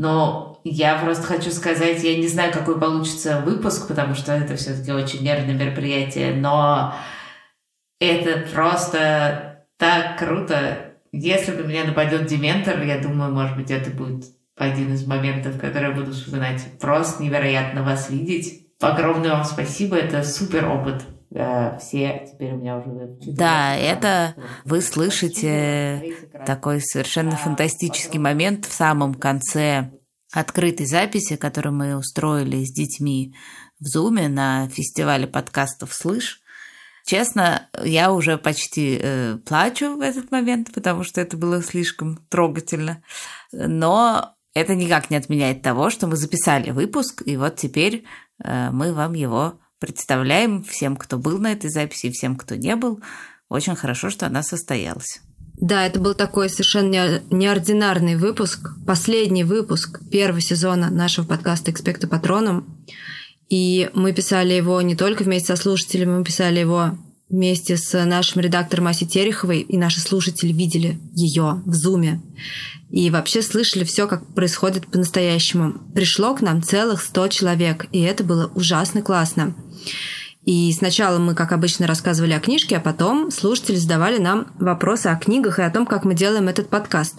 Но я просто хочу сказать, я не знаю, какой получится выпуск, потому что это все-таки очень нервное мероприятие, но это просто так круто. Если на меня нападет дементор, я думаю, может быть, это будет один из моментов, которые я буду вспоминать. Просто невероятно вас видеть. Огромное вам спасибо, это супер опыт. Все теперь у меня уже... Да, это вы слышите такой совершенно фантастический момент в самом конце открытой записи, которую мы устроили с детьми в Зуме на фестивале подкастов «Слышь». Честно, я уже почти э, плачу в этот момент, потому что это было слишком трогательно. Но это никак не отменяет того, что мы записали выпуск, и вот теперь э, мы вам его представляем всем, кто был на этой записи, и всем, кто не был. Очень хорошо, что она состоялась. Да, это был такой совершенно неординарный выпуск, последний выпуск первого сезона нашего подкаста «Экспекта Патроном». И мы писали его не только вместе со слушателями, мы писали его вместе с нашим редактором Асей Тереховой, и наши слушатели видели ее в Зуме. И вообще слышали все, как происходит по-настоящему. Пришло к нам целых 100 человек, и это было ужасно классно. И сначала мы, как обычно, рассказывали о книжке, а потом слушатели задавали нам вопросы о книгах и о том, как мы делаем этот подкаст.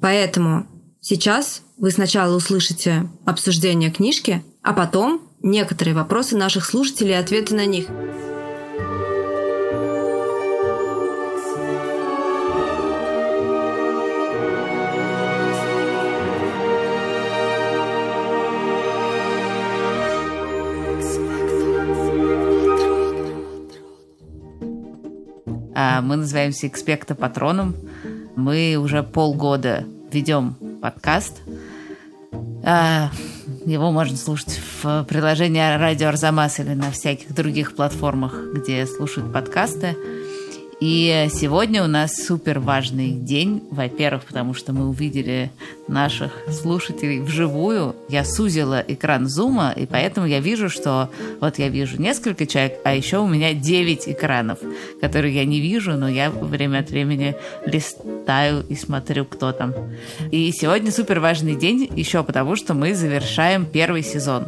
Поэтому сейчас вы сначала услышите обсуждение книжки, а потом некоторые вопросы наших слушателей и ответы на них. Мы называемся «Экспекта Патроном». Мы уже полгода ведем подкаст. А, его можно слушать в приложении «Радио Арзамас» или на всяких других платформах, где слушают подкасты. И сегодня у нас супер важный день. Во-первых, потому что мы увидели наших слушателей вживую. Я сузила экран зума, и поэтому я вижу, что вот я вижу несколько человек, а еще у меня 9 экранов, которые я не вижу, но я время от времени листаю и смотрю, кто там. И сегодня супер важный день еще потому, что мы завершаем первый сезон.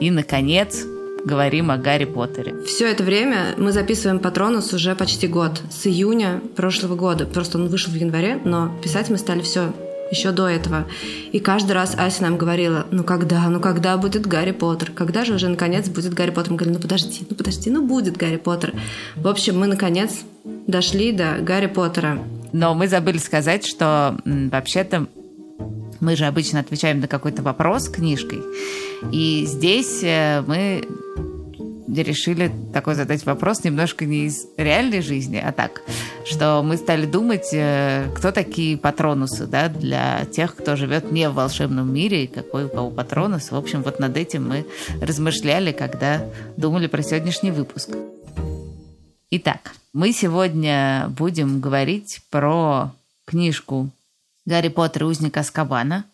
И, наконец, говорим о Гарри Поттере. Все это время мы записываем Патронус уже почти год, с июня прошлого года. Просто он вышел в январе, но писать мы стали все еще до этого. И каждый раз Ася нам говорила, ну когда, ну когда будет Гарри Поттер? Когда же уже наконец будет Гарри Поттер? Мы говорили, ну подожди, ну подожди, ну будет Гарри Поттер. В общем, мы наконец дошли до Гарри Поттера. Но мы забыли сказать, что вообще-то мы же обычно отвечаем на какой-то вопрос книжкой. И здесь э, мы решили такой задать вопрос немножко не из реальной жизни, а так, что мы стали думать, э, кто такие патронусы, да, для тех, кто живет не в волшебном мире, какой у кого патронус. В общем, вот над этим мы размышляли, когда думали про сегодняшний выпуск. Итак, мы сегодня будем говорить про книжку «Гарри Поттер и узник Аскабана».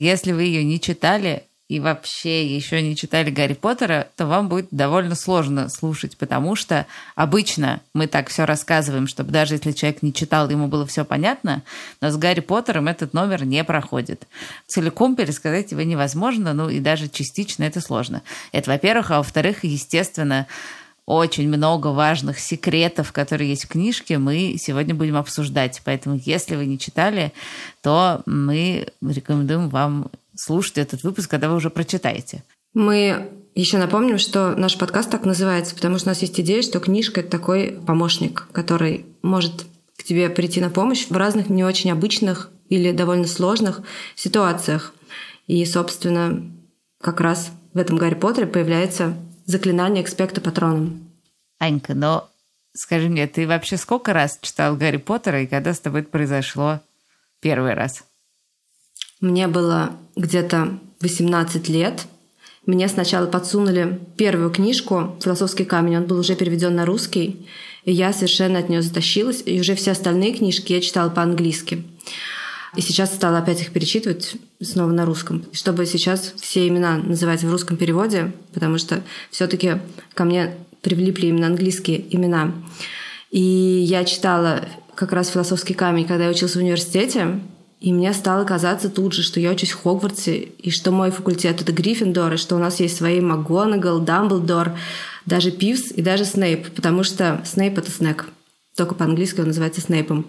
Если вы ее не читали, и вообще еще не читали Гарри Поттера, то вам будет довольно сложно слушать, потому что обычно мы так все рассказываем, чтобы даже если человек не читал, ему было все понятно, но с Гарри Поттером этот номер не проходит. Целиком пересказать его невозможно, ну и даже частично это сложно. Это, во-первых, а во-вторых, естественно, очень много важных секретов, которые есть в книжке, мы сегодня будем обсуждать. Поэтому, если вы не читали, то мы рекомендуем вам слушать этот выпуск, когда вы уже прочитаете. Мы еще напомним, что наш подкаст так называется, потому что у нас есть идея, что книжка — это такой помощник, который может к тебе прийти на помощь в разных не очень обычных или довольно сложных ситуациях. И, собственно, как раз в этом Гарри Поттере появляется заклинание экспекта патроном. Анька, но скажи мне, ты вообще сколько раз читал Гарри Поттера и когда с тобой это произошло первый раз? Мне было где-то 18 лет. Мне сначала подсунули первую книжку «Философский камень». Он был уже переведен на русский, и я совершенно от нее затащилась. И уже все остальные книжки я читала по-английски. И сейчас стала опять их перечитывать снова на русском, чтобы сейчас все имена называть в русском переводе, потому что все-таки ко мне привлипли именно английские имена. И я читала как раз «Философский камень», когда я училась в университете, И мне стало казаться тут же, что я учусь в Хогвартсе, и что мой факультет — это Гриффиндор, и что у нас есть свои МакГонагал, Дамблдор, даже Пивс и даже Снейп, потому что Снейп — это снэк. Только по-английски он называется Снейпом.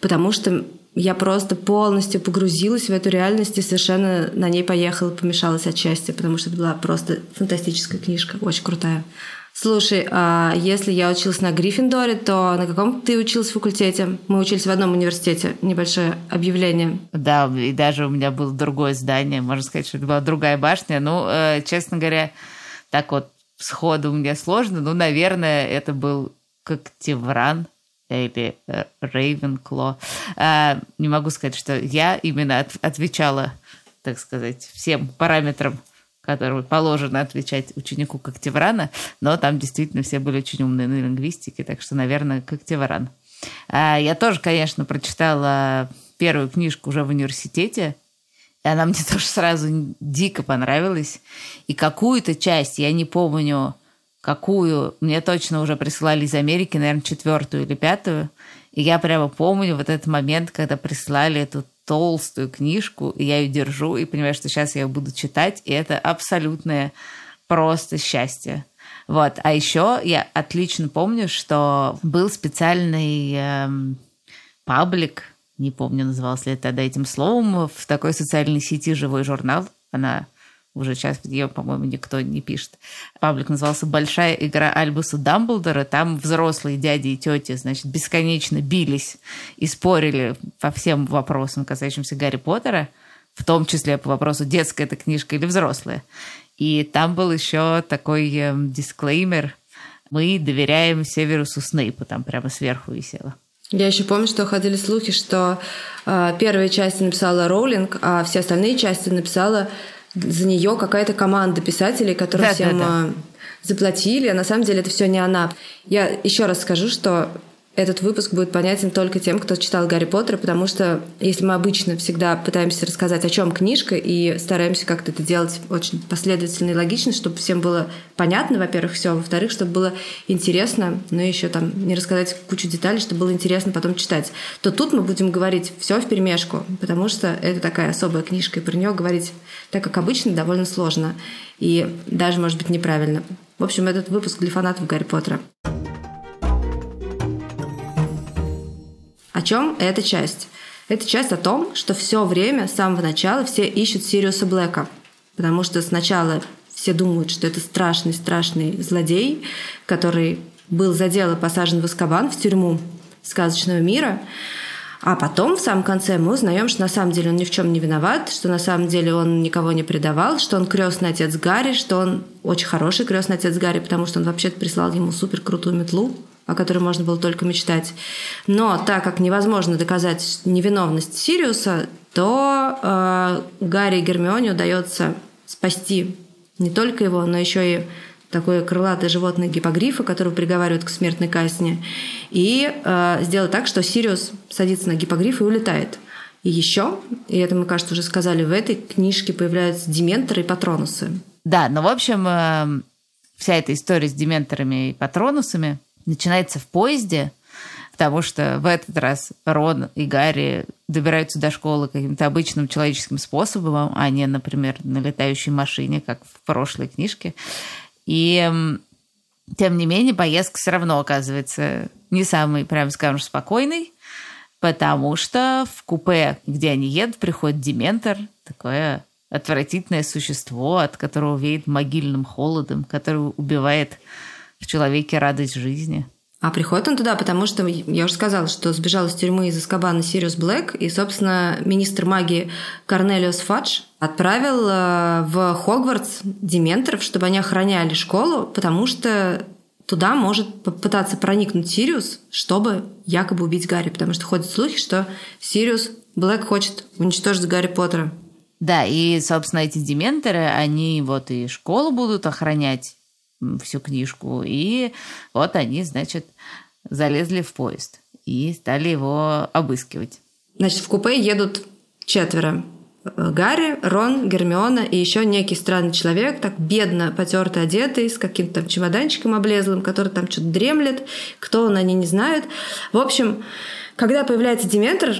Потому что я просто полностью погрузилась в эту реальность и совершенно на ней поехала, помешалась от счастья, потому что это была просто фантастическая книжка, очень крутая. Слушай, а если я училась на Гриффиндоре, то на каком ты училась факультете? Мы учились в одном университете. Небольшое объявление. Да, и даже у меня было другое здание. Можно сказать, что это была другая башня. Ну, э, честно говоря, так вот сходу мне сложно. Ну, наверное, это был Коктевран или Рейвенкло. Э, не могу сказать, что я именно от, отвечала, так сказать, всем параметрам которому положено отвечать ученику Коктеврана, но там действительно все были очень умные на лингвистике, так что, наверное, Коктевран. А, я тоже, конечно, прочитала первую книжку уже в университете, и она мне тоже сразу дико понравилась. И какую-то часть, я не помню, какую, мне точно уже присылали из Америки, наверное, четвертую или пятую. И я прямо помню вот этот момент, когда прислали эту толстую книжку, и я ее держу, и понимаю, что сейчас я ее буду читать, и это абсолютное просто счастье. Вот. А еще я отлично помню, что был специальный эм, паблик, не помню, назывался ли это тогда этим словом, в такой социальной сети «Живой журнал». Она уже сейчас ее, по-моему, никто не пишет. Паблик назывался «Большая игра Альбуса Дамблдора». Там взрослые дяди и тети, значит, бесконечно бились и спорили по всем вопросам, касающимся Гарри Поттера, в том числе по вопросу, детская эта книжка или взрослая. И там был еще такой э, дисклеймер «Мы доверяем Северусу Снейпу», там прямо сверху висело. Я еще помню, что ходили слухи, что э, первые части написала Роулинг, а все остальные части написала за нее какая-то команда писателей, которые да, всем да, да. Э, заплатили, а на самом деле это все не она. Я еще раз скажу, что этот выпуск будет понятен только тем, кто читал Гарри Поттера, потому что если мы обычно всегда пытаемся рассказать, о чем книжка, и стараемся как-то это делать очень последовательно и логично, чтобы всем было понятно, во-первых, все, во-вторых, чтобы было интересно, но еще там не рассказать кучу деталей, чтобы было интересно потом читать, то тут мы будем говорить все в перемешку, потому что это такая особая книжка, и про нее говорить так, как обычно, довольно сложно и даже, может быть, неправильно. В общем, этот выпуск для фанатов Гарри Поттера. О чем эта часть? Эта часть о том, что все время, с самого начала, все ищут Сириуса Блэка. Потому что сначала все думают, что это страшный-страшный злодей, который был за дело посажен в Аскабан, в тюрьму сказочного мира. А потом, в самом конце, мы узнаем, что на самом деле он ни в чем не виноват, что на самом деле он никого не предавал, что он крестный отец Гарри, что он очень хороший крестный отец Гарри, потому что он вообще-то прислал ему супер крутую метлу, о которой можно было только мечтать. Но так как невозможно доказать невиновность Сириуса, то э, Гарри и Гермионе удается спасти не только его, но еще и такое крылатое животное гипогрифа, которого приговаривают к смертной казни, и э, сделать так, что Сириус садится на гипогриф и улетает. И еще, и это мы, кажется, уже сказали, в этой книжке появляются дементоры и патронусы. Да, ну, в общем, э, вся эта история с дементорами и патронусами – начинается в поезде, потому что в этот раз Рон и Гарри добираются до школы каким-то обычным человеческим способом, а не, например, на летающей машине, как в прошлой книжке. И тем не менее, поездка все равно оказывается не самый, прям скажем, спокойный, потому что в купе, где они едут, приходит Дементор, такое отвратительное существо, от которого веет могильным холодом, который убивает в человеке радость жизни. А приходит он туда, потому что, я уже сказала, что сбежал из тюрьмы из Аскабана Сириус Блэк, и, собственно, министр магии Корнелиус Фадж отправил э, в Хогвартс дементоров, чтобы они охраняли школу, потому что туда может попытаться проникнуть Сириус, чтобы якобы убить Гарри, потому что ходят слухи, что Сириус Блэк хочет уничтожить Гарри Поттера. Да, и, собственно, эти дементоры, они вот и школу будут охранять, всю книжку. И вот они, значит, залезли в поезд и стали его обыскивать. Значит, в купе едут четверо. Гарри, Рон, Гермиона и еще некий странный человек, так бедно потерто одетый, с каким-то там чемоданчиком облезлым, который там что-то дремлет. Кто он, они не знают. В общем, когда появляется Дементор,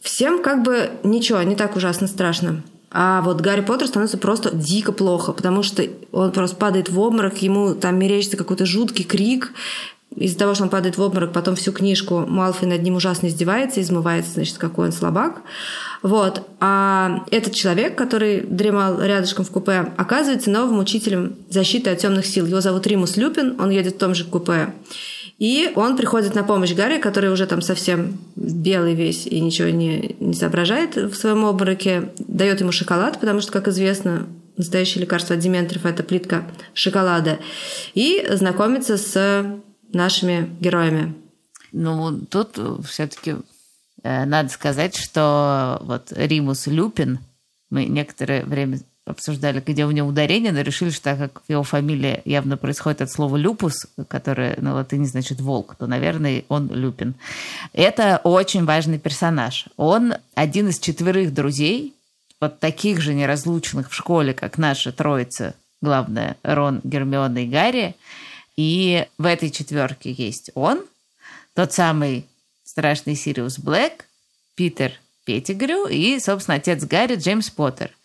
всем как бы ничего, не так ужасно страшно. А вот Гарри Поттер становится просто дико плохо, потому что он просто падает в обморок, ему там мерещится какой-то жуткий крик, из-за того, что он падает в обморок, потом всю книжку Малфой над ним ужасно издевается, измывается, значит, какой он слабак. Вот. А этот человек, который дремал рядышком в купе, оказывается новым учителем защиты от темных сил. Его зовут Римус Люпин, он едет в том же купе. И он приходит на помощь Гарри, который уже там совсем белый весь и ничего не, не соображает в своем обмороке, дает ему шоколад, потому что, как известно, настоящее лекарство от дементоров – это плитка шоколада, и знакомится с нашими героями. Ну, тут все-таки э, надо сказать, что вот Римус Люпин, мы некоторое время обсуждали, где у него ударение, но решили, что так как его фамилия явно происходит от слова «люпус», которое на латыни значит «волк», то, наверное, он Люпин. Это очень важный персонаж. Он один из четверых друзей, вот таких же неразлучных в школе, как наша троица, главное, Рон, Гермиона и Гарри. И в этой четверке есть он, тот самый страшный Сириус Блэк, Питер Петтигрю и, собственно, отец Гарри Джеймс Поттер –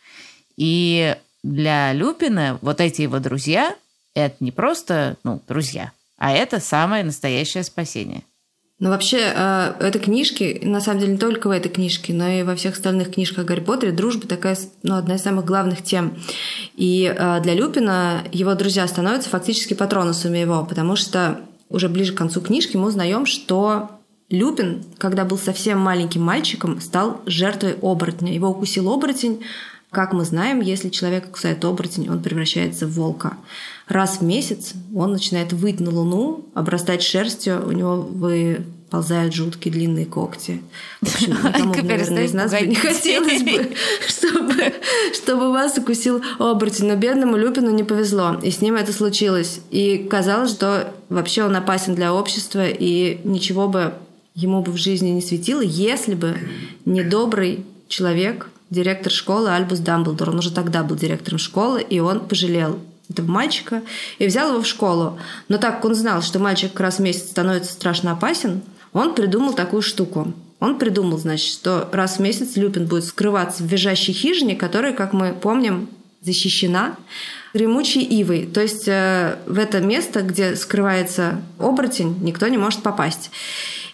и для Люпина вот эти его друзья – это не просто ну, друзья, а это самое настоящее спасение. Ну, вообще, э, этой книжки, на самом деле, не только в этой книжке, но и во всех остальных книжках Гарри Поттере дружба такая, ну, одна из самых главных тем. И э, для Люпина его друзья становятся фактически патронусами его, потому что уже ближе к концу книжки мы узнаем, что Люпин, когда был совсем маленьким мальчиком, стал жертвой оборотня. Его укусил оборотень, как мы знаем, если человек кусает оборотень, он превращается в волка. Раз в месяц он начинает выть на луну, обрастать шерстью, у него выползают жуткие длинные когти. В общем, никому, наверное, из нас бы не хотелось бы, чтобы, чтобы вас укусил оборотень. Но бедному Люпину не повезло, и с ним это случилось. И казалось, что вообще он опасен для общества, и ничего бы ему бы в жизни не светило, если бы не добрый человек, директор школы Альбус Дамблдор. Он уже тогда был директором школы, и он пожалел этого мальчика и взял его в школу. Но так как он знал, что мальчик раз месяц становится страшно опасен, он придумал такую штуку. Он придумал, значит, что раз в месяц Люпин будет скрываться в визжащей хижине, которая, как мы помним, защищена гремучей ивой. То есть э, в это место, где скрывается оборотень, никто не может попасть.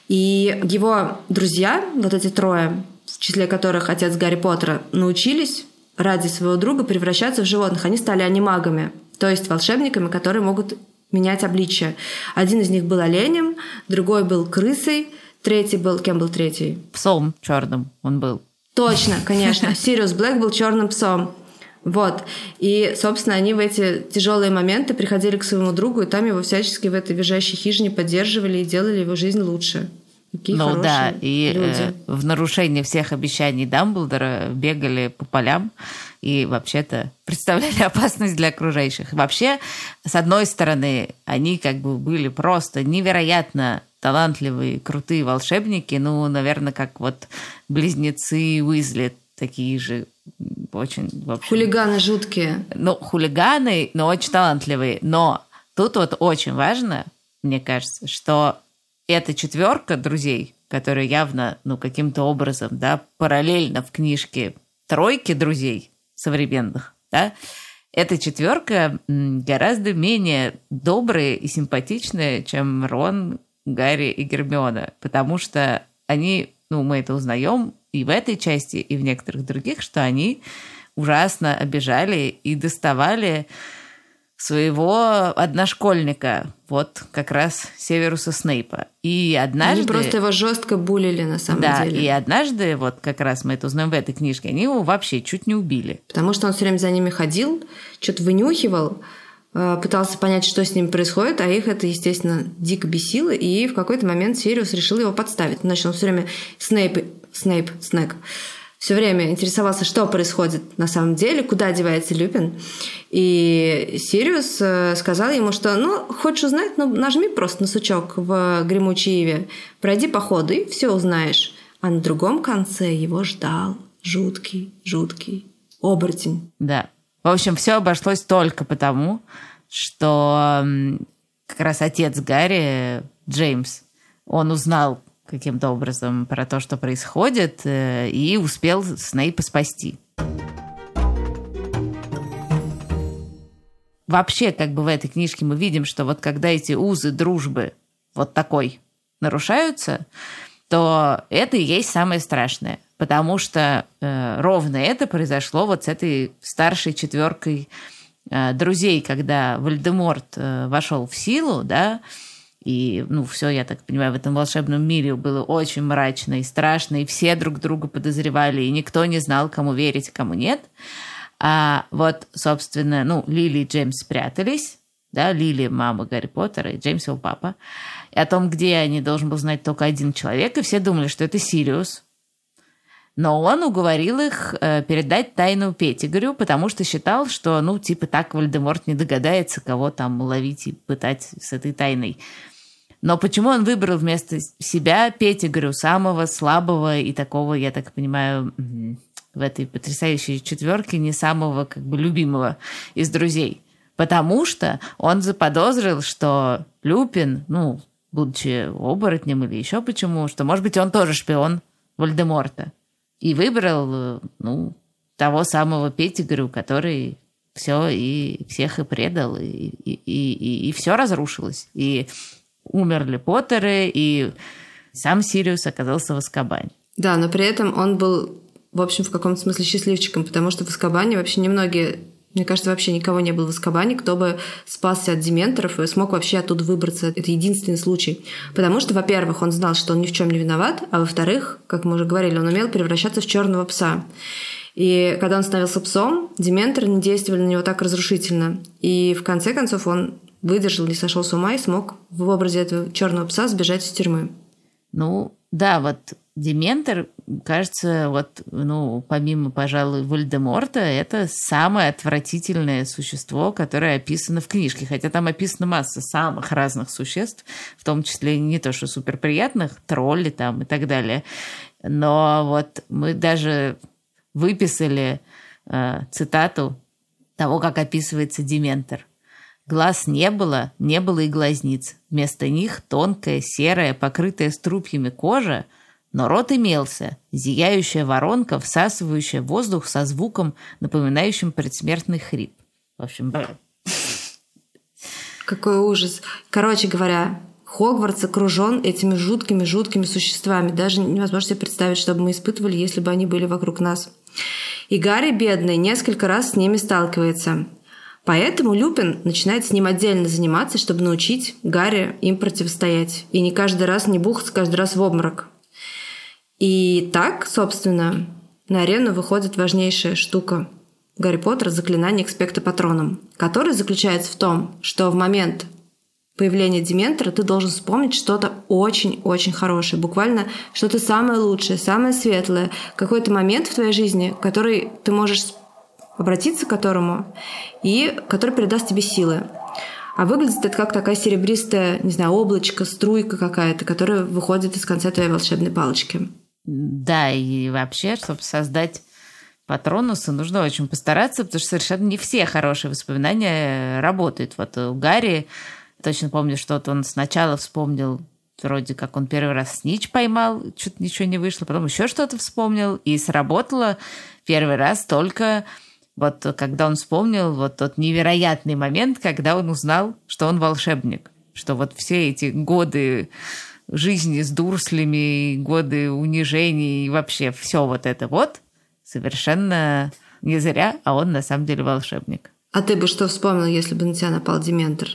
И его друзья, вот эти трое, в числе которых отец Гарри Поттера, научились ради своего друга превращаться в животных. Они стали анимагами, то есть волшебниками, которые могут менять обличие. Один из них был оленем, другой был крысой, третий был... Кем был третий? Псом черным он был. Точно, конечно. Сириус Блэк был черным псом. Вот. И, собственно, они в эти тяжелые моменты приходили к своему другу, и там его всячески в этой визжащей хижине поддерживали и делали его жизнь лучше. Какие ну да, и э, в нарушение всех обещаний Дамблдора бегали по полям и вообще-то представляли опасность для окружающих. Вообще, с одной стороны, они как бы были просто невероятно талантливые, крутые волшебники, ну, наверное, как вот близнецы Уизли, такие же очень... Общем, хулиганы жуткие. Ну, хулиганы, но очень талантливые. Но тут вот очень важно, мне кажется, что эта четверка друзей, которые явно, ну, каким-то образом, да, параллельно в книжке тройки друзей современных, да, эта четверка гораздо менее добрые и симпатичные, чем Рон, Гарри и Гермиона, потому что они, ну, мы это узнаем и в этой части, и в некоторых других, что они ужасно обижали и доставали своего одношкольника, вот как раз Северуса Снейпа. И однажды... Они просто его жестко булили на самом да, деле. Да, и однажды, вот как раз мы это узнаем в этой книжке, они его вообще чуть не убили. Потому что он все время за ними ходил, что-то вынюхивал, э, пытался понять, что с ним происходит, а их это, естественно, дико бесило, и в какой-то момент Сириус решил его подставить. Значит, он все время Снейп, Снейп, Снег, все время интересовался, что происходит на самом деле, куда девается Люпин. И Сириус э, сказал ему, что, ну, хочешь узнать, ну, нажми просто на сучок в гремучей пройди по ходу и все узнаешь. А на другом конце его ждал жуткий, жуткий оборотень. Да. В общем, все обошлось только потому, что как раз отец Гарри, Джеймс, он узнал каким-то образом про то, что происходит, э, и успел Снейпа спасти. Вообще, как бы в этой книжке мы видим, что вот когда эти узы дружбы вот такой нарушаются, то это и есть самое страшное. Потому что э, ровно это произошло вот с этой старшей четверкой э, друзей, когда Вальдеморт э, вошел в силу, да, и, ну, все, я так понимаю, в этом волшебном мире было очень мрачно и страшно, и все друг друга подозревали, и никто не знал, кому верить, кому нет. А вот, собственно, ну, Лили и Джеймс спрятались, да, Лили мама Гарри Поттера и Джеймс его папа. И о том, где они, должен был знать только один человек, и все думали, что это Сириус. Но он уговорил их э, передать тайну Петтигрю, потому что считал, что, ну, типа так Вальдеморт не догадается, кого там ловить и пытать с этой тайной. Но почему он выбрал вместо себя Петтигрю, самого слабого и такого, я так понимаю, в этой потрясающей четверке не самого как бы любимого из друзей. Потому что он заподозрил, что Люпин, ну, будучи оборотнем или еще почему, что, может быть, он тоже шпион Вальдеморта. И выбрал, ну, того самого Петтигрю, который все и всех и предал, и, и, и, и все разрушилось. И умерли Поттеры, и сам Сириус оказался в Аскабане. Да, но при этом он был в общем, в каком-то смысле счастливчиком, потому что в Аскабане вообще немногие мне кажется, вообще никого не было в Аскабане, кто бы спасся от дементоров и смог вообще оттуда выбраться. Это единственный случай. Потому что, во-первых, он знал, что он ни в чем не виноват, а во-вторых, как мы уже говорили, он умел превращаться в черного пса. И когда он становился псом, дементоры не действовали на него так разрушительно. И в конце концов он выдержал, не сошел с ума и смог в образе этого черного пса сбежать из тюрьмы. Ну, да, вот Дементор, кажется, вот, ну, помимо, пожалуй, Вальдеморта, это самое отвратительное существо, которое описано в книжке. Хотя там описана масса самых разных существ, в том числе не то, что суперприятных, тролли там и так далее. Но вот мы даже выписали э, цитату того, как описывается Дементор. Глаз не было, не было и глазниц. Вместо них тонкая, серая, покрытая струпьями кожа – но рот имелся, зияющая воронка, всасывающая воздух со звуком, напоминающим предсмертный хрип. В общем, Какой ужас. Короче говоря, Хогвартс окружен этими жуткими-жуткими существами. Даже невозможно себе представить, что бы мы испытывали, если бы они были вокруг нас. И Гарри, бедный, несколько раз с ними сталкивается. Поэтому Люпин начинает с ним отдельно заниматься, чтобы научить Гарри им противостоять. И не каждый раз не бухаться, каждый раз в обморок. И так, собственно, на арену выходит важнейшая штука Гарри Поттера «Заклинание Экспекта Патроном», которое заключается в том, что в момент появления Дементора ты должен вспомнить что-то очень-очень хорошее, буквально что-то самое лучшее, самое светлое, какой-то момент в твоей жизни, который ты можешь обратиться к которому и который передаст тебе силы. А выглядит это как такая серебристая, не знаю, облачко, струйка какая-то, которая выходит из конца твоей волшебной палочки. Да, и вообще, чтобы создать Патронуса, нужно очень постараться, потому что совершенно не все хорошие воспоминания работают. Вот у Гарри, точно помню, что-то он сначала вспомнил вроде как он первый раз снич поймал, что-то ничего не вышло, потом еще что-то вспомнил, и сработало первый раз только вот когда он вспомнил вот тот невероятный момент, когда он узнал, что он волшебник, что вот все эти годы жизни с дурслями, годы унижений и вообще все вот это вот совершенно не зря, а он на самом деле волшебник. А ты бы что вспомнил, если бы на тебя напал Дементор?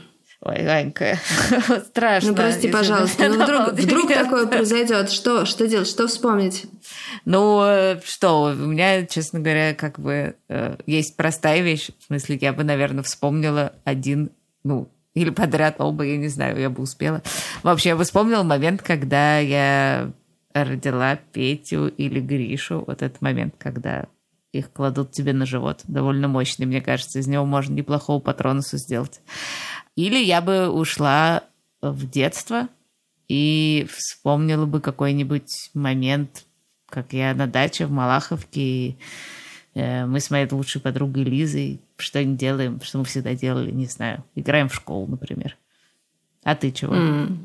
Ой, Анька, страшно. Ну, прости, пожалуйста. Ну, вдруг, вдруг такое произойдет. Что, что делать? Что вспомнить? Ну, что, у меня, честно говоря, как бы э, есть простая вещь. В смысле, я бы, наверное, вспомнила один, ну, или подряд оба, я не знаю, я бы успела. Вообще, я бы вспомнила момент, когда я родила Петю или Гришу. Вот этот момент, когда их кладут тебе на живот. Довольно мощный, мне кажется. Из него можно неплохого патронуса сделать. Или я бы ушла в детство и вспомнила бы какой-нибудь момент, как я на даче в Малаховке, и э, мы с моей лучшей подругой Лизой что-нибудь делаем, что мы всегда делали, не знаю, играем в школу, например. А ты чего? Mm.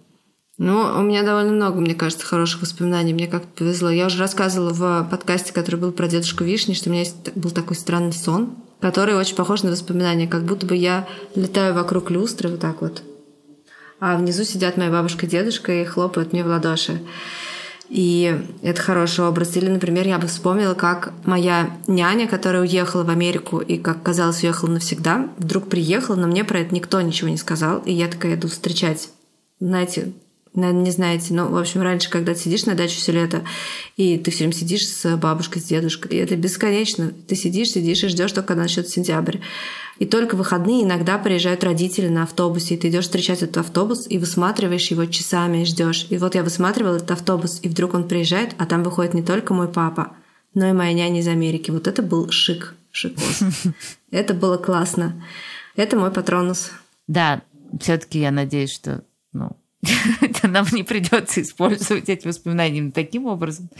Ну, у меня довольно много, мне кажется, хороших воспоминаний. Мне как-то повезло. Я уже рассказывала в подкасте, который был про дедушку Вишни, что у меня есть, был такой странный сон, который очень похож на воспоминания, как будто бы я летаю вокруг люстры вот так вот, а внизу сидят моя бабушка и дедушка и хлопают мне в ладоши. И это хороший образ. Или, например, я бы вспомнила, как моя няня, которая уехала в Америку и, как казалось, уехала навсегда, вдруг приехала, но мне про это никто ничего не сказал. И я такая иду встречать, знаете, наверное, не знаете, но, в общем, раньше, когда ты сидишь на даче все лето, и ты все время сидишь с бабушкой, с дедушкой, и это бесконечно. Ты сидишь, сидишь и ждешь только, начнется сентябрь. И только в выходные иногда приезжают родители на автобусе, и ты идешь встречать этот автобус и высматриваешь его часами и ждешь. И вот я высматривала этот автобус, и вдруг он приезжает, а там выходит не только мой папа, но и моя няня из Америки. Вот это был шик, шикос. Это было классно. Это мой патронус. Да, все-таки я надеюсь, что ну, нам не придется использовать эти воспоминания таким образом.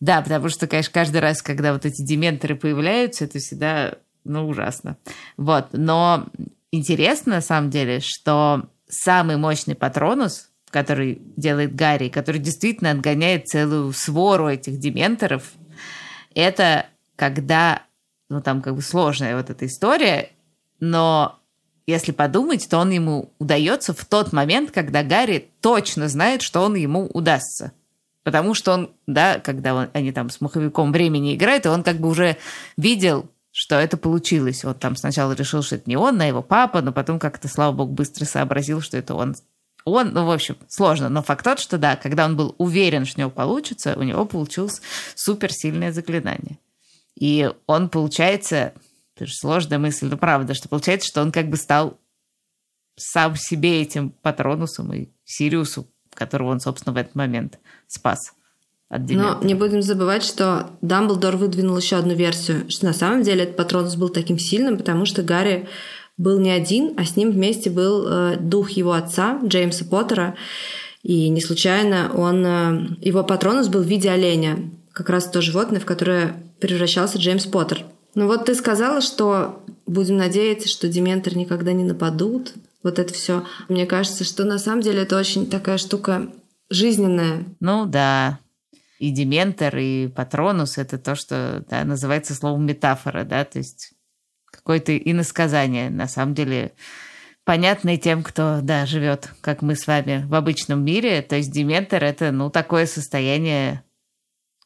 Да, потому что, конечно, каждый раз, когда вот эти дементоры появляются, это всегда, ну, ужасно. Вот, но интересно, на самом деле, что самый мощный патронус, который делает Гарри, который действительно отгоняет целую свору этих дементоров, это когда, ну, там как бы сложная вот эта история, но если подумать, то он ему удается в тот момент, когда Гарри точно знает, что он ему удастся. Потому что он, да, когда он, они там с маховиком времени играют, и он как бы уже видел, что это получилось. Вот там сначала решил, что это не он, а его папа, но потом как-то, слава богу, быстро сообразил, что это он. Он, ну, в общем, сложно. Но факт тот, что да, когда он был уверен, что у него получится, у него получилось суперсильное заклинание. И он, получается, это же сложная мысль, но правда, что получается, что он как бы стал сам себе этим Патронусом и Сириусу, которого он, собственно, в этот момент спас. От Но не будем забывать, что Дамблдор выдвинул еще одну версию, что на самом деле этот Патронус был таким сильным, потому что Гарри был не один, а с ним вместе был э, дух его отца, Джеймса Поттера. И не случайно он, э, его Патронус был в виде оленя, как раз то животное, в которое превращался Джеймс Поттер. Ну вот ты сказала, что будем надеяться, что дементоры никогда не нападут. Вот это все. Мне кажется, что на самом деле это очень такая штука жизненная. Ну да. И дементор, и патронус — это то, что да, называется словом метафора, да, то есть какое-то иносказание. На самом деле понятное тем, кто, да, живет, как мы с вами, в обычном мире. То есть дементор — это, ну, такое состояние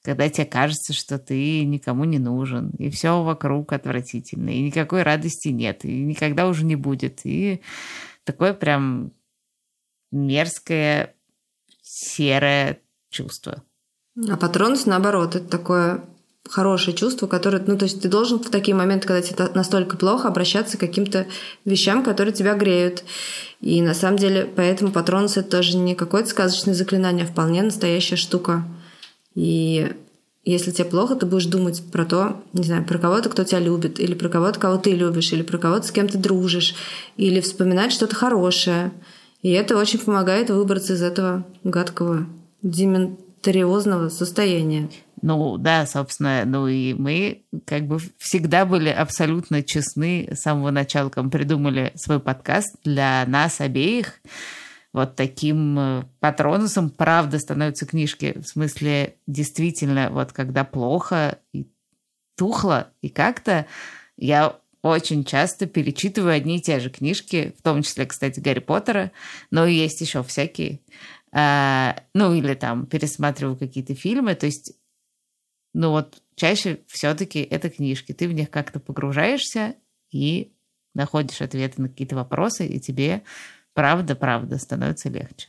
когда тебе кажется, что ты никому не нужен, и все вокруг отвратительно, и никакой радости нет, и никогда уже не будет. И такое прям мерзкое, серое чувство. А патронус, наоборот, это такое хорошее чувство, которое, ну, то есть ты должен в такие моменты, когда тебе настолько плохо, обращаться к каким-то вещам, которые тебя греют. И на самом деле, поэтому патронус это тоже не какое-то сказочное заклинание, а вполне настоящая штука. И если тебе плохо, ты будешь думать про то, не знаю, про кого-то, кто тебя любит, или про кого-то, кого ты любишь, или про кого-то, с кем ты дружишь, или вспоминать что-то хорошее. И это очень помогает выбраться из этого гадкого дементариозного состояния. Ну да, собственно, ну и мы как бы всегда были абсолютно честны с самого начала, когда мы придумали свой подкаст для нас обеих вот таким э, патронусом, правда, становятся книжки. В смысле, действительно, вот когда плохо и тухло, и как-то я очень часто перечитываю одни и те же книжки, в том числе, кстати, Гарри Поттера, но есть еще всякие. А, ну, или там пересматриваю какие-то фильмы. То есть, ну вот, чаще все-таки это книжки. Ты в них как-то погружаешься и находишь ответы на какие-то вопросы, и тебе правда-правда становится легче.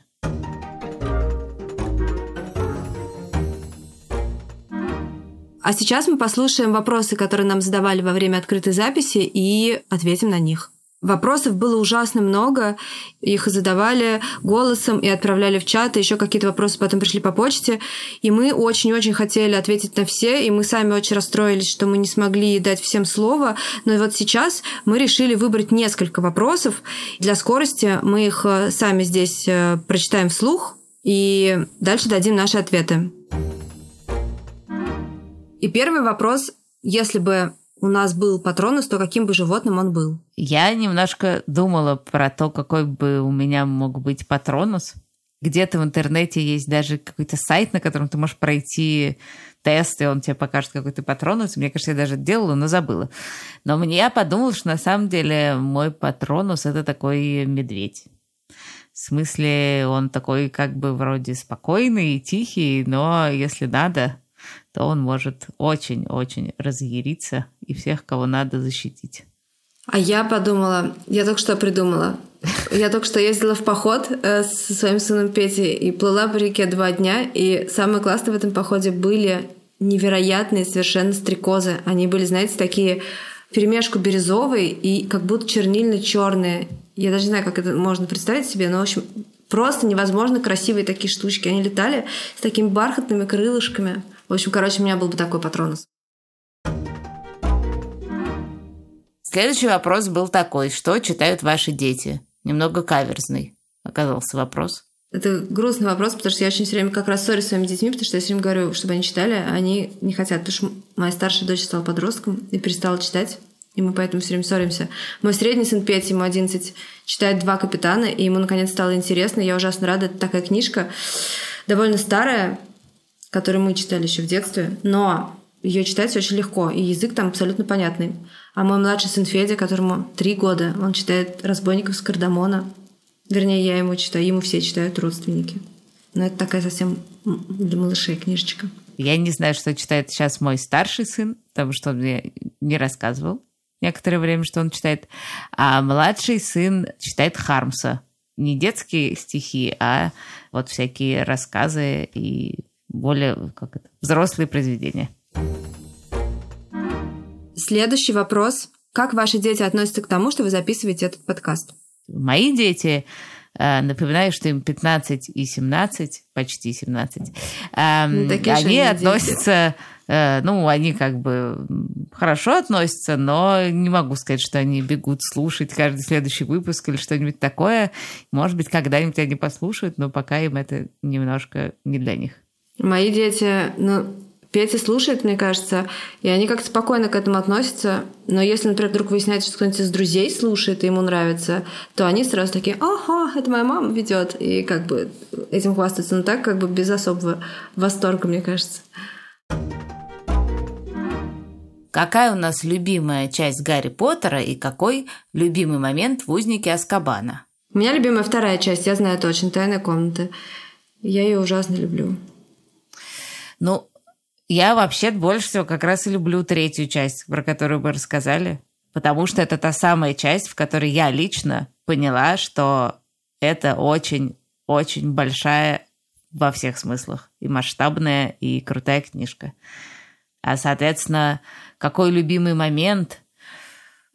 А сейчас мы послушаем вопросы, которые нам задавали во время открытой записи, и ответим на них. Вопросов было ужасно много. Их задавали голосом и отправляли в чат. И еще какие-то вопросы потом пришли по почте. И мы очень-очень хотели ответить на все. И мы сами очень расстроились, что мы не смогли дать всем слово. Но вот сейчас мы решили выбрать несколько вопросов. Для скорости мы их э, сами здесь э, прочитаем вслух. И дальше дадим наши ответы. И первый вопрос. Если бы у нас был патронус, то каким бы животным он был? Я немножко думала про то, какой бы у меня мог быть патронус. где-то в интернете есть даже какой-то сайт, на котором ты можешь пройти тест, и он тебе покажет, какой ты патронус. Мне кажется, я даже делала, но забыла. Но мне я подумала, что на самом деле мой патронус – это такой медведь. В смысле, он такой как бы вроде спокойный и тихий, но если надо, то он может очень-очень разъяриться и всех, кого надо, защитить. А я подумала, я только что придумала. Я только что ездила в поход э, со своим сыном Петей и плыла по реке два дня. И самое классное в этом походе были невероятные совершенно стрекозы. Они были, знаете, такие перемешку бирюзовые и как будто чернильно-черные. Я даже не знаю, как это можно представить себе, но, в общем, просто невозможно красивые такие штучки. Они летали с такими бархатными крылышками. В общем, короче, у меня был бы такой патронус. Следующий вопрос был такой. Что читают ваши дети? Немного каверзный оказался вопрос. Это грустный вопрос, потому что я очень все время как раз ссорюсь с своими детьми, потому что я все время говорю, чтобы они читали, а они не хотят, потому что моя старшая дочь стала подростком и перестала читать, и мы поэтому все время ссоримся. Мой средний сын Петя, ему 11, читает «Два капитана», и ему наконец стало интересно, я ужасно рада. Это такая книжка, довольно старая, которую мы читали еще в детстве, но ее читать очень легко, и язык там абсолютно понятный. А мой младший сын Федя, которому три года, он читает «Разбойников с кардамона». Вернее, я ему читаю, ему все читают родственники. Но это такая совсем для малышей книжечка. Я не знаю, что читает сейчас мой старший сын, потому что он мне не рассказывал некоторое время, что он читает. А младший сын читает Хармса. Не детские стихи, а вот всякие рассказы и более как это, взрослые произведения. Следующий вопрос. Как ваши дети относятся к тому, что вы записываете этот подкаст? Мои дети, э, напоминаю, что им 15 и 17, почти 17, эм, ну, они относятся, э, ну, они как бы хорошо относятся, но не могу сказать, что они бегут слушать каждый следующий выпуск или что-нибудь такое. Может быть, когда-нибудь они послушают, но пока им это немножко не для них. Мои дети, ну, Петя слушает, мне кажется, и они как-то спокойно к этому относятся. Но если, например, вдруг выясняется, что кто-нибудь из друзей слушает и ему нравится, то они сразу такие, ага, это моя мама ведет. И как бы этим хвастаются. Но так как бы без особого восторга, мне кажется. Какая у нас любимая часть Гарри Поттера и какой любимый момент в «Узнике Аскабана»? У меня любимая вторая часть, я знаю точно, «Тайная комната». Я ее ужасно люблю. Ну, я вообще больше всего как раз и люблю третью часть, про которую вы рассказали, потому что это та самая часть, в которой я лично поняла, что это очень-очень большая во всех смыслах, и масштабная, и крутая книжка. А, соответственно, какой любимый момент?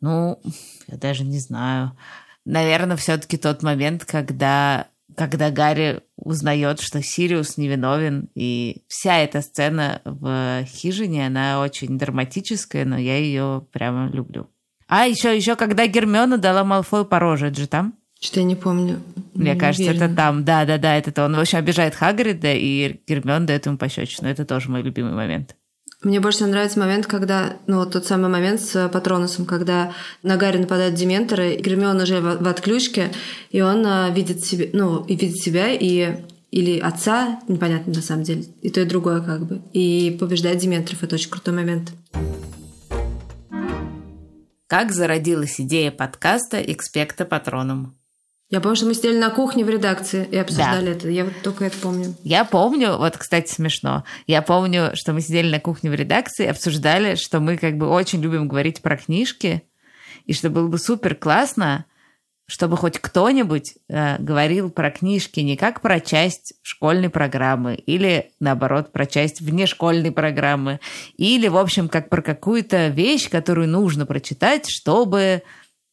Ну, я даже не знаю. Наверное, все-таки тот момент, когда когда Гарри узнает, что Сириус невиновен, и вся эта сцена в хижине, она очень драматическая, но я ее прямо люблю. А еще, еще, когда Гермиона дала Малфою по роже, это же там? Что я не помню. Мне не кажется, уверена. это там. Да, да, да, это то. Он, в общем, обижает Хагрида, и Гермион дает ему пощечину. Это тоже мой любимый момент. Мне больше нравится момент, когда, ну, вот тот самый момент с Патронусом, когда на Гарри нападают дементоры, и Гермион уже в, в отключке, и он а, видит себе, ну, и видит себя, и или отца, непонятно на самом деле, и то, и другое как бы, и побеждает дементоров. Это очень крутой момент. Как зародилась идея подкаста «Экспекта Патроном»? Я помню, что мы сидели на кухне в редакции и обсуждали да. это. Я вот только это помню. Я помню, вот, кстати, смешно. Я помню, что мы сидели на кухне в редакции и обсуждали, что мы как бы очень любим говорить про книжки, и что было бы супер классно, чтобы хоть кто-нибудь э, говорил про книжки не как про часть школьной программы или, наоборот, про часть внешкольной программы, или, в общем, как про какую-то вещь, которую нужно прочитать, чтобы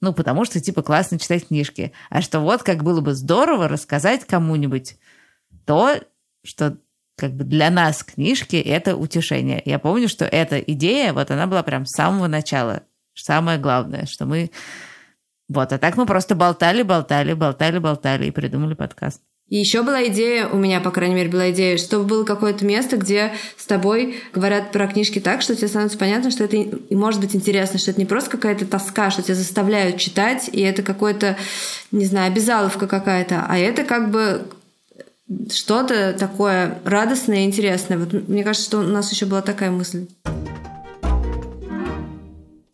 ну, потому что, типа, классно читать книжки. А что вот как было бы здорово рассказать кому-нибудь то, что как бы для нас книжки — это утешение. Я помню, что эта идея, вот она была прям с самого начала. Самое главное, что мы... Вот, а так мы просто болтали, болтали, болтали, болтали и придумали подкаст. И еще была идея, у меня, по крайней мере, была идея, чтобы было какое-то место, где с тобой говорят про книжки так, что тебе становится понятно, что это может быть интересно, что это не просто какая-то тоска, что тебя заставляют читать, и это какое-то, не знаю, обязаловка какая-то, а это как бы что-то такое радостное и интересное. Вот мне кажется, что у нас еще была такая мысль.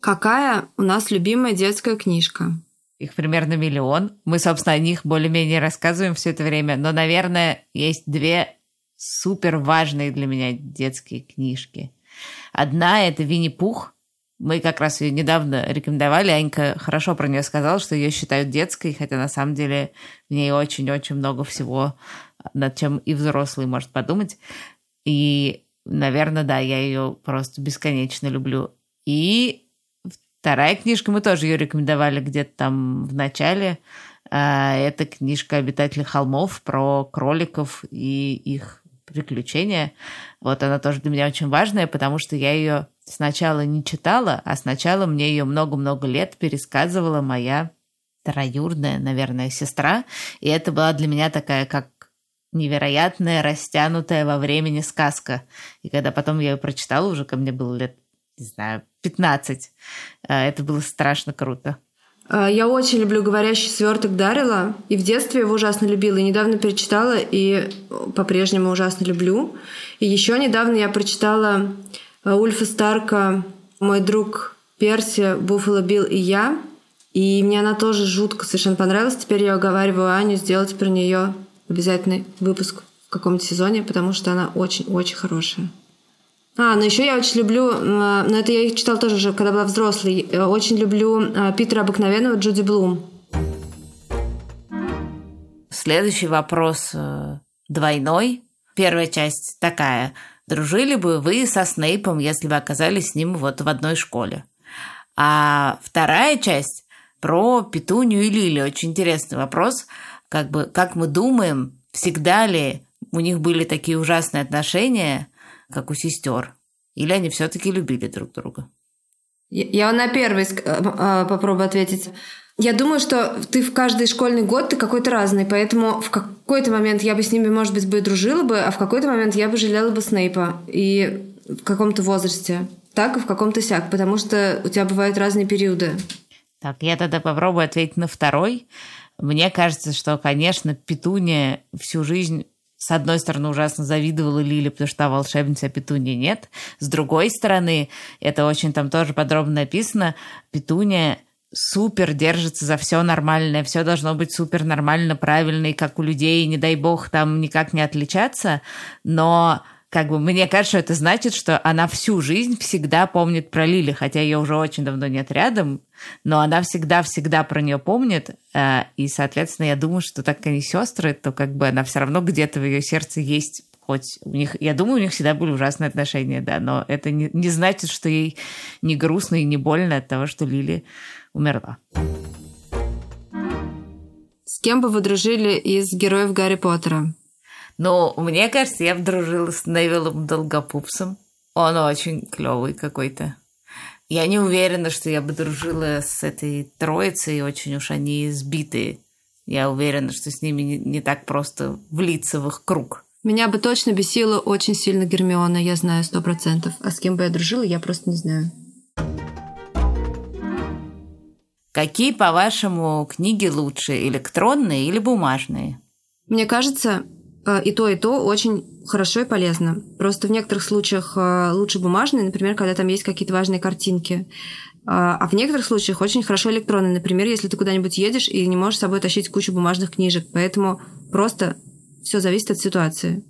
Какая у нас любимая детская книжка? Их примерно миллион. Мы, собственно, о них более-менее рассказываем все это время. Но, наверное, есть две супер важные для меня детские книжки. Одна — это «Винни-Пух». Мы как раз ее недавно рекомендовали. Анька хорошо про нее сказала, что ее считают детской, хотя на самом деле в ней очень-очень много всего, над чем и взрослый может подумать. И, наверное, да, я ее просто бесконечно люблю. И Вторая книжка, мы тоже ее рекомендовали где-то там в начале. А, это книжка «Обитатели холмов» про кроликов и их приключения. Вот она тоже для меня очень важная, потому что я ее сначала не читала, а сначала мне ее много-много лет пересказывала моя троюродная, наверное, сестра. И это была для меня такая как невероятная, растянутая во времени сказка. И когда потом я ее прочитала, уже ко мне было лет не знаю, 15. А, это было страшно круто. А, я очень люблю «Говорящий сверток» Дарила, и в детстве его ужасно любила, и недавно перечитала, и по-прежнему ужасно люблю. И еще недавно я прочитала а, Ульфа Старка «Мой друг Перси, Буффало Билл и я», и мне она тоже жутко совершенно понравилась. Теперь я уговариваю Аню сделать про нее обязательный выпуск в каком-то сезоне, потому что она очень-очень хорошая. А, ну еще я очень люблю, но это я их читала тоже уже, когда была взрослой. Очень люблю а, Питера Обыкновенного Джуди Блум. Следующий вопрос э, двойной. Первая часть такая. Дружили бы вы со Снейпом, если бы оказались с ним вот в одной школе? А вторая часть про Петунью и Лили. Очень интересный вопрос. Как бы, как мы думаем, всегда ли у них были такие ужасные отношения – как у сестер? Или они все-таки любили друг друга? Я на первый э, э, попробую ответить. Я думаю, что ты в каждый школьный год ты какой-то разный, поэтому в какой-то момент я бы с ними, может быть, бы дружила бы, а в какой-то момент я бы жалела бы Снейпа и в каком-то возрасте, так и в каком-то сяк, потому что у тебя бывают разные периоды. Так, я тогда попробую ответить на второй. Мне кажется, что, конечно, Петуния всю жизнь с одной стороны, ужасно завидовала Лили, потому что волшебница, а Петуния нет. С другой стороны, это очень там тоже подробно написано, Петуния супер держится за все нормальное, все должно быть супер нормально, правильно, и как у людей, не дай бог, там никак не отличаться, но как бы мне кажется, это значит, что она всю жизнь всегда помнит про Лили, хотя ее уже очень давно нет рядом, но она всегда-всегда про нее помнит, э, и, соответственно, я думаю, что так как они сестры, то как бы она все равно где-то в ее сердце есть хоть у них, я думаю, у них всегда были ужасные отношения, да, но это не, не значит, что ей не грустно и не больно от того, что Лили умерла. С кем бы вы дружили из героев Гарри Поттера? Ну, мне кажется, я бы дружила с Невилом Долгопупсом. Он очень клевый какой-то. Я не уверена, что я бы дружила с этой троицей, очень уж они сбитые. Я уверена, что с ними не, не так просто влиться в их круг. Меня бы точно бесила очень сильно Гермиона, я знаю сто процентов. А с кем бы я дружила, я просто не знаю. Какие, по-вашему, книги лучше, электронные или бумажные? Мне кажется, и то, и то очень хорошо и полезно. Просто в некоторых случаях э, лучше бумажные, например, когда там есть какие-то важные картинки. Э, а в некоторых случаях очень хорошо электронные. Например, если ты куда-нибудь едешь и не можешь с собой тащить кучу бумажных книжек. Поэтому просто все зависит от ситуации.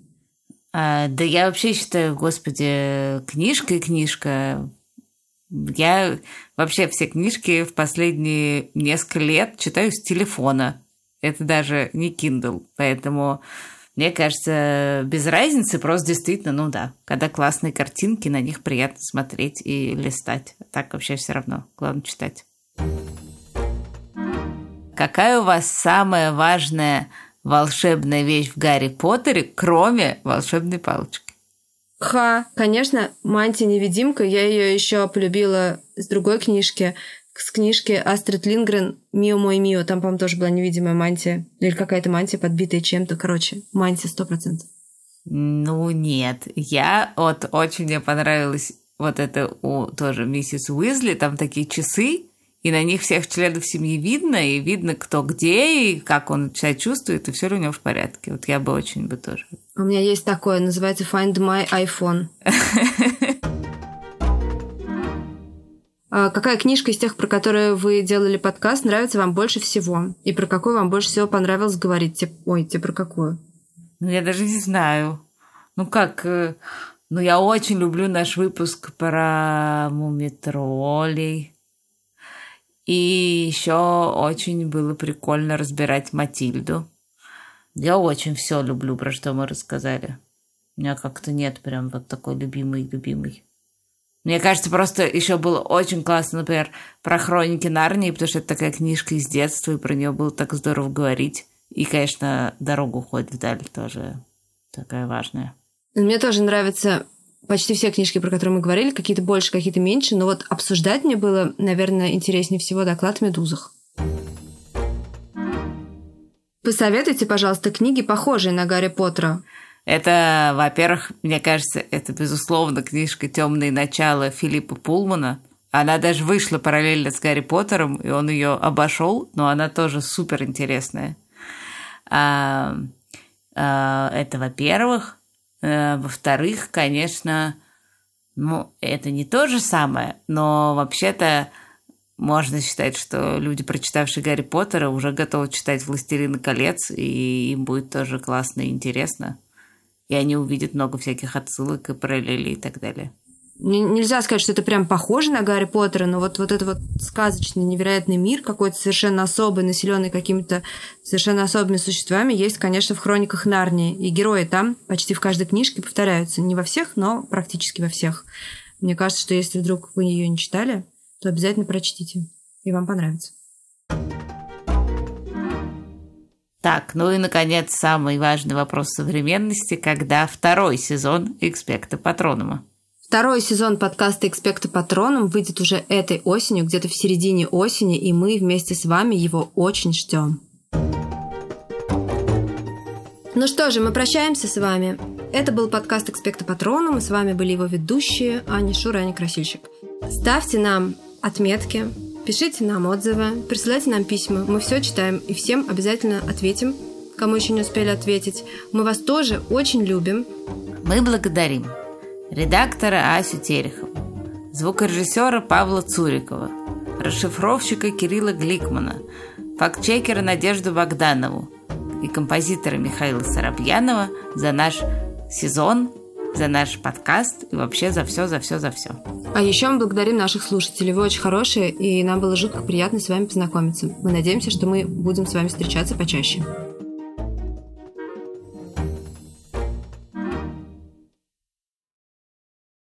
А, да я вообще считаю, господи, книжка и книжка. Я вообще все книжки в последние несколько лет читаю с телефона. Это даже не Kindle. Поэтому мне кажется, без разницы, просто действительно, ну да, когда классные картинки, на них приятно смотреть и листать. Так вообще все равно, главное читать. Какая у вас самая важная волшебная вещь в Гарри Поттере, кроме волшебной палочки? Ха, конечно, мантия-невидимка. Я ее еще полюбила с другой книжки с книжки Астрид Лингрен «Мио мой Мио». Там, по-моему, тоже была невидимая мантия. Или какая-то мантия, подбитая чем-то. Короче, мантия сто процентов. Ну, нет. Я вот очень мне понравилось вот это у тоже миссис Уизли. Там такие часы, и на них всех членов семьи видно, и видно, кто где, и как он себя чувствует, и все у него в порядке. Вот я бы очень бы тоже. У меня есть такое, называется Find My iPhone. какая книжка из тех, про которые вы делали подкаст, нравится вам больше всего? И про какую вам больше всего понравилось говорить? Ой, тебе про какую? Ну, я даже не знаю. Ну, как... Э, ну, я очень люблю наш выпуск про мумитролей. И еще очень было прикольно разбирать Матильду. Я очень все люблю, про что мы рассказали. У меня как-то нет прям вот такой любимый-любимый. Мне кажется, просто еще было очень классно, например, про хроники Нарнии, потому что это такая книжка из детства, и про нее было так здорово говорить. И, конечно, дорогу ходит вдаль тоже такая важная. Мне тоже нравится почти все книжки, про которые мы говорили, какие-то больше, какие-то меньше, но вот обсуждать мне было, наверное, интереснее всего доклад о медузах. Посоветуйте, пожалуйста, книги, похожие на Гарри Поттера. Это, во-первых, мне кажется, это, безусловно, книжка «Темные начала» Филиппа Пулмана. Она даже вышла параллельно с Гарри Поттером, и он ее обошел, но она тоже супер интересная. А, а, это, во-первых. Э, во-вторых, конечно, ну, это не то же самое, но вообще-то можно считать, что люди, прочитавшие Гарри Поттера, уже готовы читать «Властелина колец», и им будет тоже классно и интересно. И они увидят много всяких отсылок и параллелей и так далее нельзя сказать, что это прям похоже на Гарри Поттера, но вот, вот этот вот сказочный, невероятный мир, какой-то совершенно особый, населенный какими-то совершенно особыми существами, есть, конечно, в хрониках Нарнии. И герои там почти в каждой книжке повторяются. Не во всех, но практически во всех. Мне кажется, что если вдруг вы ее не читали, то обязательно прочтите, и вам понравится. Так, ну и, наконец, самый важный вопрос современности, когда второй сезон «Экспекта Патронома». Второй сезон подкаста «Экспекта Патроном» выйдет уже этой осенью, где-то в середине осени, и мы вместе с вами его очень ждем. Ну что же, мы прощаемся с вами. Это был подкаст «Экспекта Патроном», и с вами были его ведущие Аня Шура и Аня Красильщик. Ставьте нам отметки, пишите нам отзывы, присылайте нам письма. Мы все читаем и всем обязательно ответим, кому еще не успели ответить. Мы вас тоже очень любим. Мы благодарим редактора Асю Терехова, звукорежиссера Павла Цурикова, расшифровщика Кирилла Гликмана, фактчекера Надежду Богданову и композитора Михаила Соробьянова за наш сезон, за наш подкаст и вообще за все, за все, за все. А еще мы благодарим наших слушателей. Вы очень хорошие, и нам было жутко приятно с вами познакомиться. Мы надеемся, что мы будем с вами встречаться почаще.